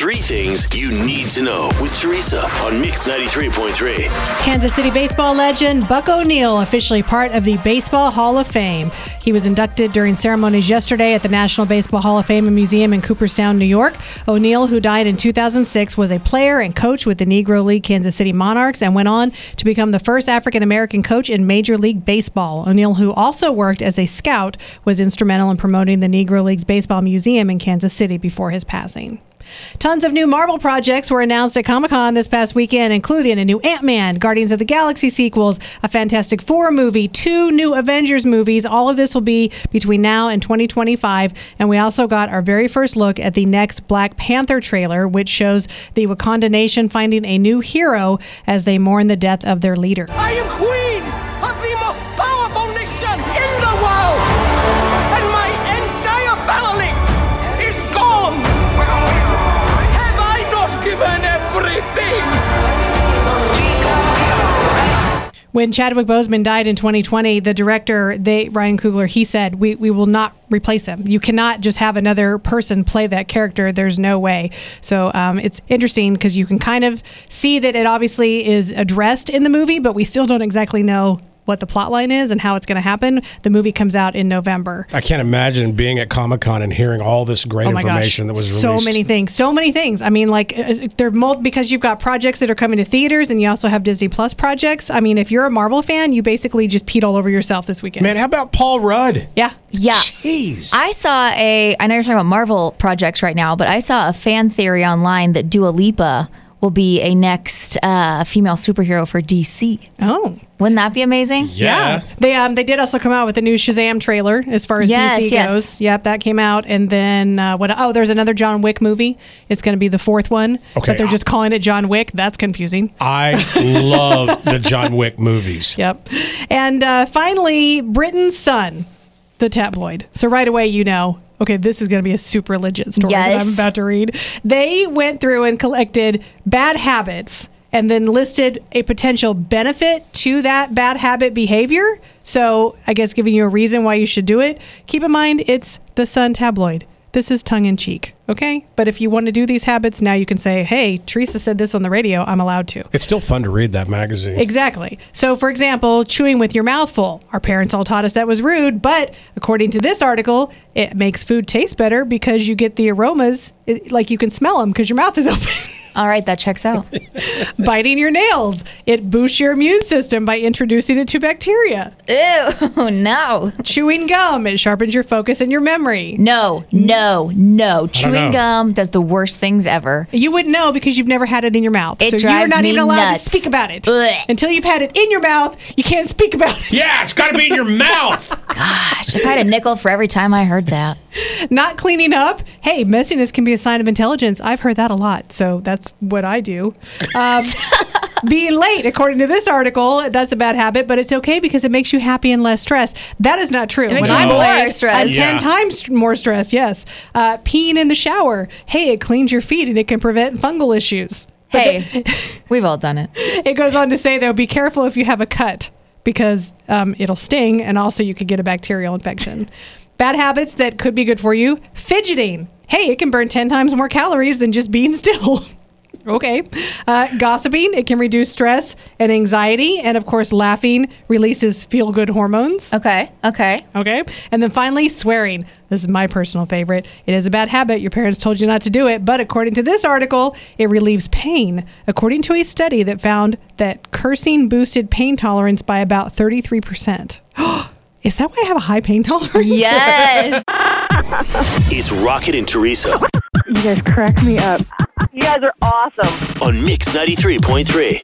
Three things you need to know with Teresa on Mix 93.3. Kansas City baseball legend Buck O'Neil officially part of the Baseball Hall of Fame. He was inducted during ceremonies yesterday at the National Baseball Hall of Fame and Museum in Cooperstown, New York. O'Neil, who died in 2006, was a player and coach with the Negro League Kansas City Monarchs and went on to become the first African American coach in Major League Baseball. O'Neil, who also worked as a scout, was instrumental in promoting the Negro League's Baseball Museum in Kansas City before his passing. Tons of new Marvel projects were announced at Comic Con this past weekend, including a new Ant Man, Guardians of the Galaxy sequels, a Fantastic Four movie, two new Avengers movies. All of this will be between now and 2025. And we also got our very first look at the next Black Panther trailer, which shows the Wakanda nation finding a new hero as they mourn the death of their leader. I am queen of the When Chadwick Boseman died in 2020, the director, they Ryan Coogler, he said, "We we will not replace him. You cannot just have another person play that character. There's no way." So um, it's interesting because you can kind of see that it obviously is addressed in the movie, but we still don't exactly know what the plot line is and how it's going to happen. The movie comes out in November. I can't imagine being at Comic Con and hearing all this great Oh my gosh, information that was released. so released. many things, so many things. I mean, like uh, they're mul- because you've got projects that are coming to theaters, and you also have Disney Plus projects. I mean, if you're a Marvel fan, you basically just peed all over yourself this weekend. Man, how about Paul Rudd? yeah, Yeah. Jeez. I saw a, I know you're talking about Marvel projects right now, but I saw a fan theory online that Dua Lipa will be a next uh, female superhero for DC. oh. Wouldn't that be amazing? yeah. They um they did also come out with a new Shazam trailer as far as Yes, DC yes. goes. Yep, that came out, and then uh, what? Oh, there's another John Wick movie. It's going to be the fourth one, Okay. but they're just calling it John Wick. That's confusing. I love the John Wick movies. Yep. And uh, finally, Britain's Sun, the tabloid. So right away, you know, okay, this is going to be a super legit story that I'm about to read. They went through and collected bad habits and then listed a potential benefit to that bad habit behavior. So I guess giving you a reason why you should do it. Keep in mind, it's the Sun tabloid. This is tongue in cheek, okay? But if you want to do these habits, now you can say, hey, Teresa said this on the radio. I'm allowed to. It's still fun to read that magazine. Exactly. So, for example, chewing with your mouth full. Our parents all taught us that was rude, but according to this article, it makes food taste better because you get the aromas, it, like you can smell them because your mouth is open. All right, that checks out. Biting your nails, it boosts your immune system by introducing it to bacteria. Ew, no. Chewing gum, it sharpens your focus and your memory. No, no, no. Chewing know. gum does the worst things ever. You wouldn't know because you've never had it in your mouth. It so you're not me even allowed nuts. to speak about it. Blech. Until you've had it in your mouth, you can't speak about it. yeah, it's got to be in your mouth. Gosh, if I had a nickel for every time I heard that. not cleaning up. Hey, messiness can be a sign of intelligence. I've heard that a lot, so that's what I do. Um, being late, according to this article, that's a bad habit, but it's okay because it makes you happy and less stressed. That is not true. makes when you I'm more late, stressed. I'm Yeah. ten times more stressed. Yes, uh, peeing in the shower. Hey, it cleans your feet and it can prevent fungal issues. But Hey, we've all done it. it goes on to say though, be careful if you have a cut because um, it'll sting, and also you could get a bacterial infection. Bad habits that could be good for you: fidgeting. Hey, it can burn ten times more calories than just being still. Okay. Uh, gossiping. It can reduce stress and anxiety, and of course, laughing releases feel-good hormones. Okay, okay. Okay. And then finally, swearing. This is my personal favorite. It is a bad habit. Your parents told you not to do it, but according to this article, it relieves pain. According to a study that found that cursing boosted pain tolerance by about 33%. is that why I have a high pain tolerance? Yes. It's Rocket and Teresa You guys crack me up. You guys are awesome. on Mix 93.3.